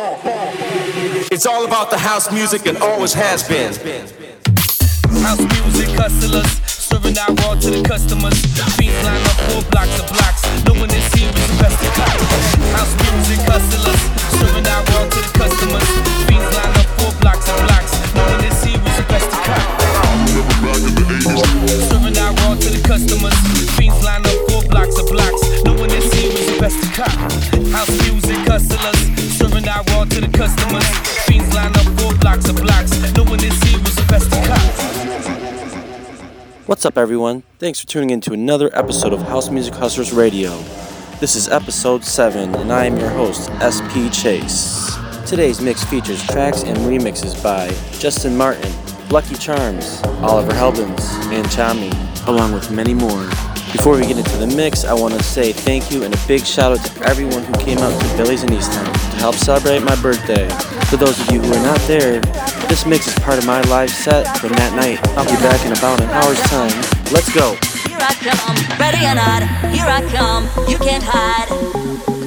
It's all about the house music and always has been. House music hustlers, serving out raw to the customers. Fiends line up four blocks of blocks. No one is here is the best of House music hustlers, serving out raw to the customers. Fiends line up four blocks of blocks. No one is here is the best of Serving out raw to the customers. Fiends line up four blocks of blocks. No one is here is the best of House music hustlers, to the customers. Fiends line up four blocks of blocks. No one is the best of What's up, everyone? Thanks for tuning in to another episode of House Music Hustlers Radio. This is episode 7, and I am your host, SP Chase. Today's mix features tracks and remixes by Justin Martin, Lucky Charms, Oliver Heldens, and Chami, along with many more. Before we get into the mix, I want to say thank you and a big shout out to everyone who came out to Billy's in Eastham to help celebrate my birthday. For those of you who are not there, this mix is part of my live set from that night. I'll be back in about an hour's time. Let's go. Here I come, ready or not, here I come, you can't hide.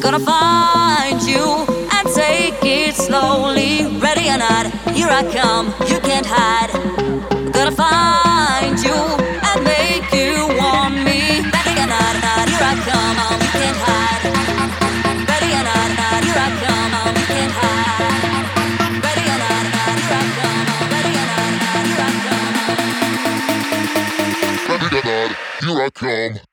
Gonna find you and take it slowly, ready or not, here I come, you can't hide. Gonna find you not,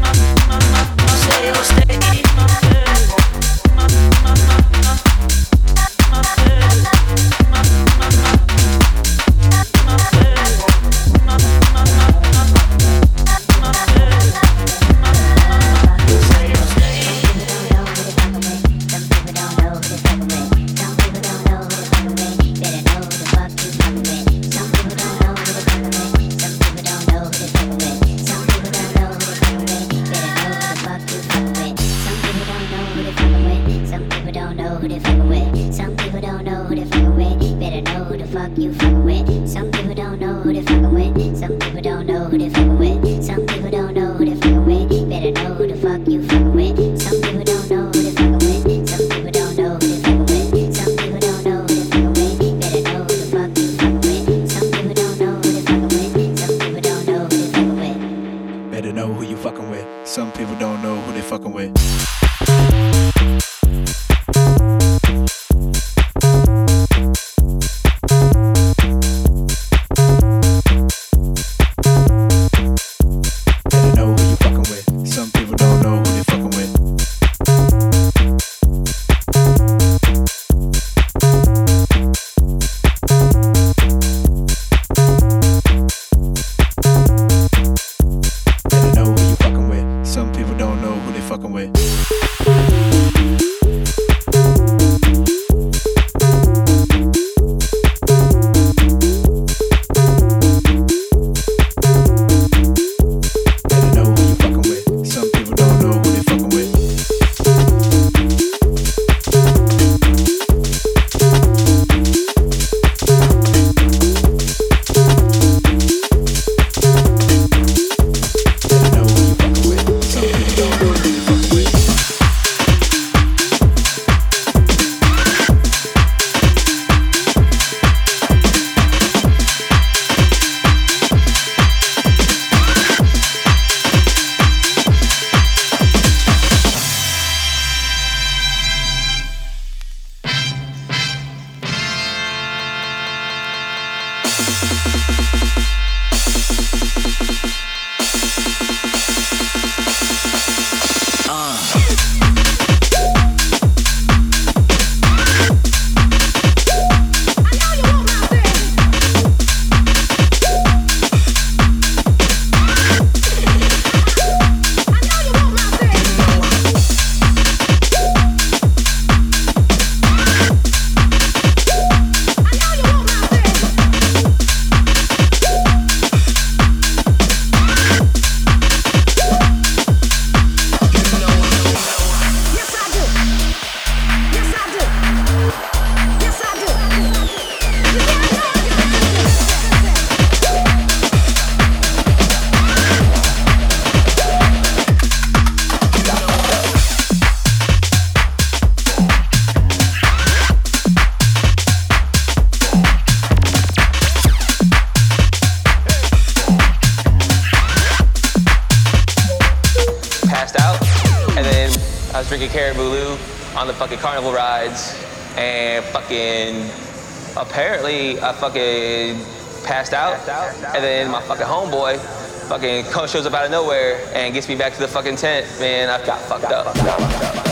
Mami. I fucking passed out, and then my fucking homeboy fucking shows up out of nowhere and gets me back to the fucking tent. Man, I got fucked up.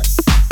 foot.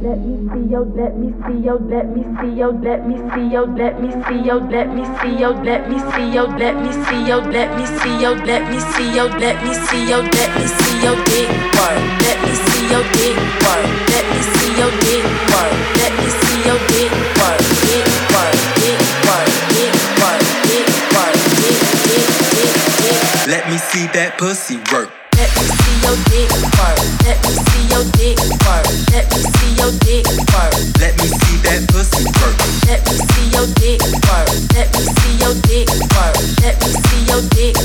let me see yo, let me see yo, let me see yo, let me see yo, let me see yo, let me see yo, let me see yo, let me see yo, let me see yo, let me see yo, let me see yo, let me see yo, dick work. Let me see yo, dick work. Let me see yo, dick work. Let me see yo, dick work. Dick work. Dick work. Dick work. Dick work. Dick dick dick dick. Let me see that pussy work. Let me your dick work. Let me see your dick work. Let me see your dick work. Let me see that pussy work. Let me see your dick work. Let me see your dick work. Let me see your dick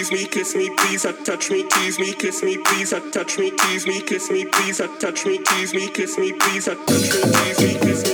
Please me, kiss me, please, I touch me, tease me, kiss me, please, I touch me, tease me, kiss me, please, I touch me, tease me, kiss me, please, I touch me, tease me, kiss me.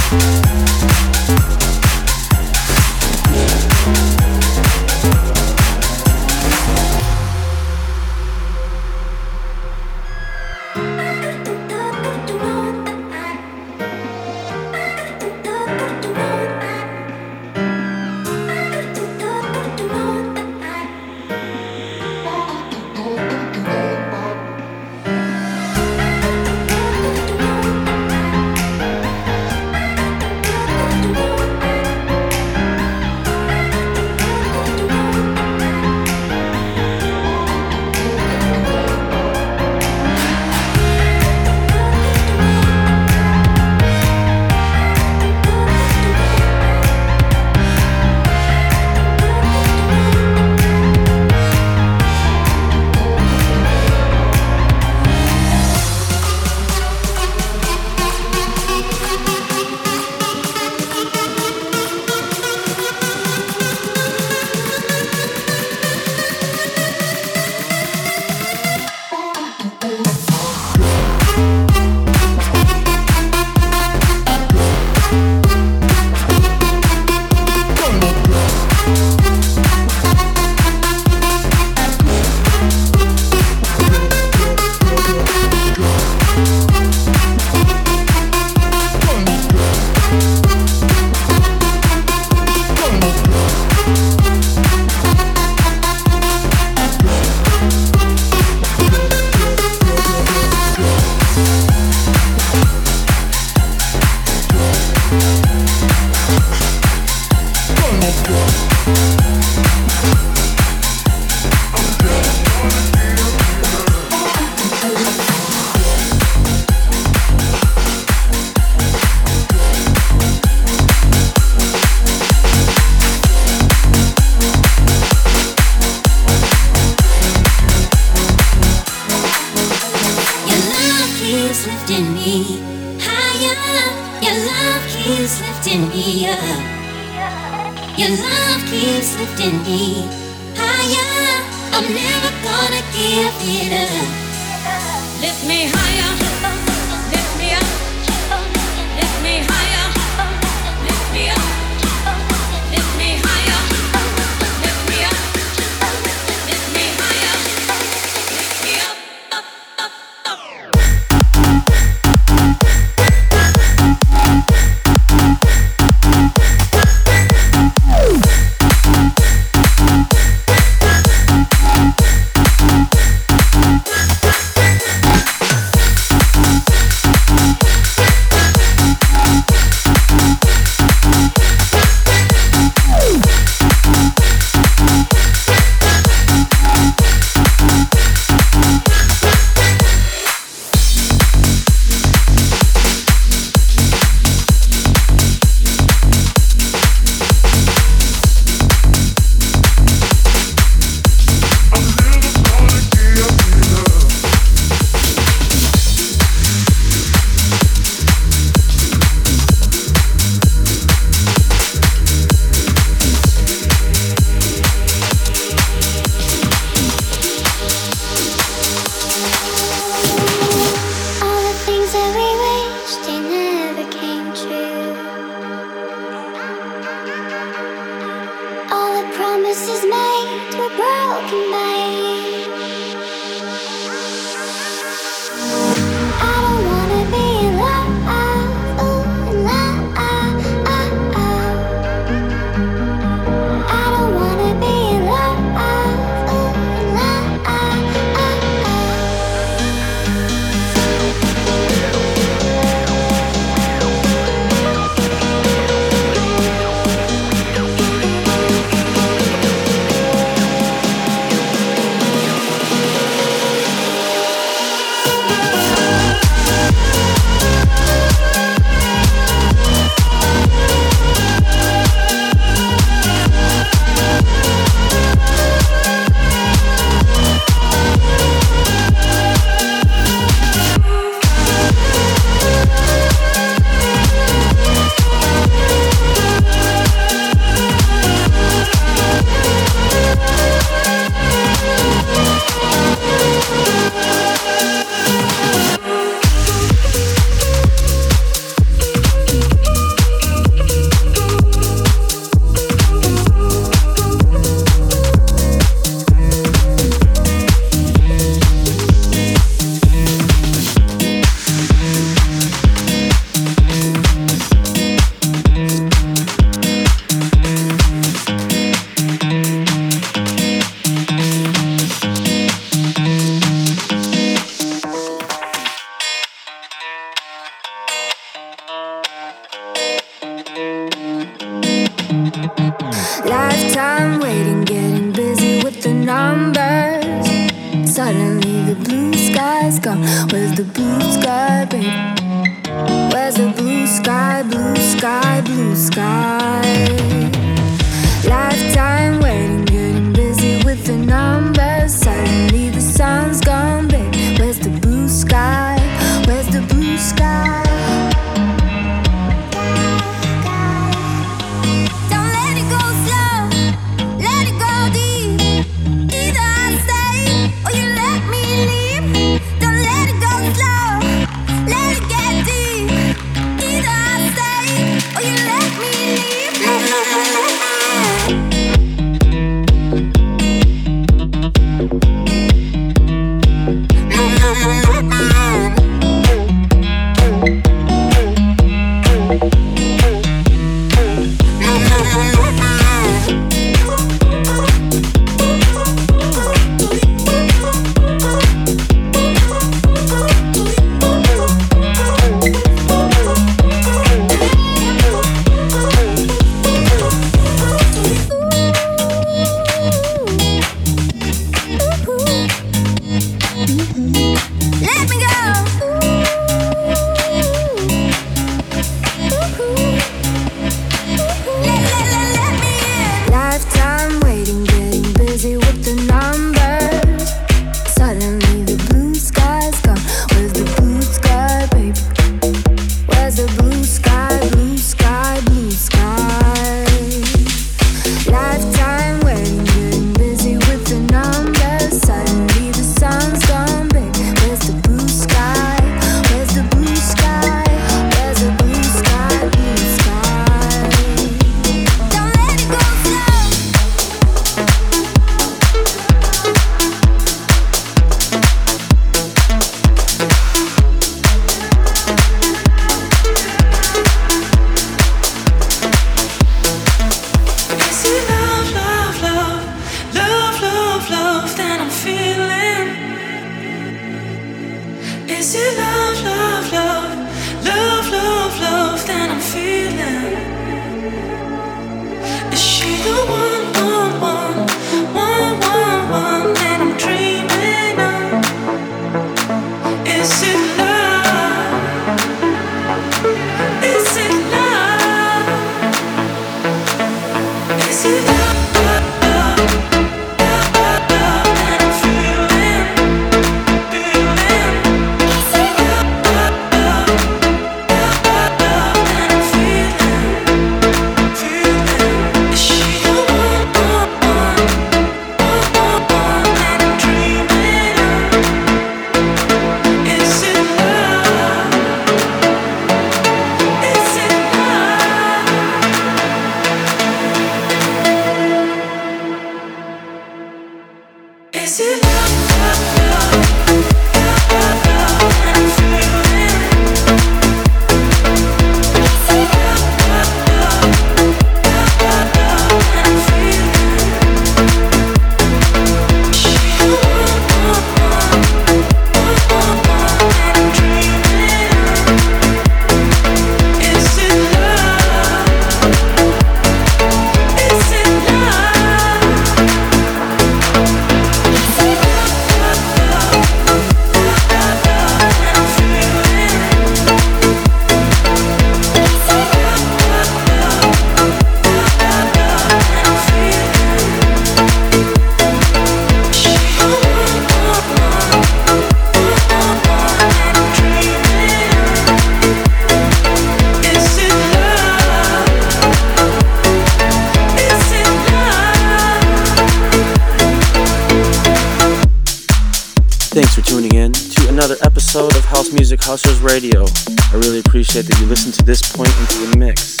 That you listened to this point into the mix.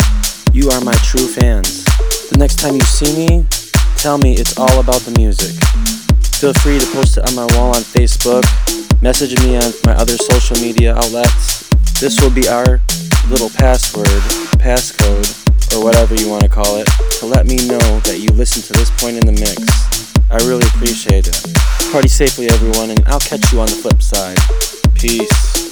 You are my true fans. The next time you see me, tell me it's all about the music. Feel free to post it on my wall on Facebook, message me on my other social media outlets. This will be our little password, passcode, or whatever you want to call it, to let me know that you listened to this point in the mix. I really appreciate it. Party safely, everyone, and I'll catch you on the flip side. Peace.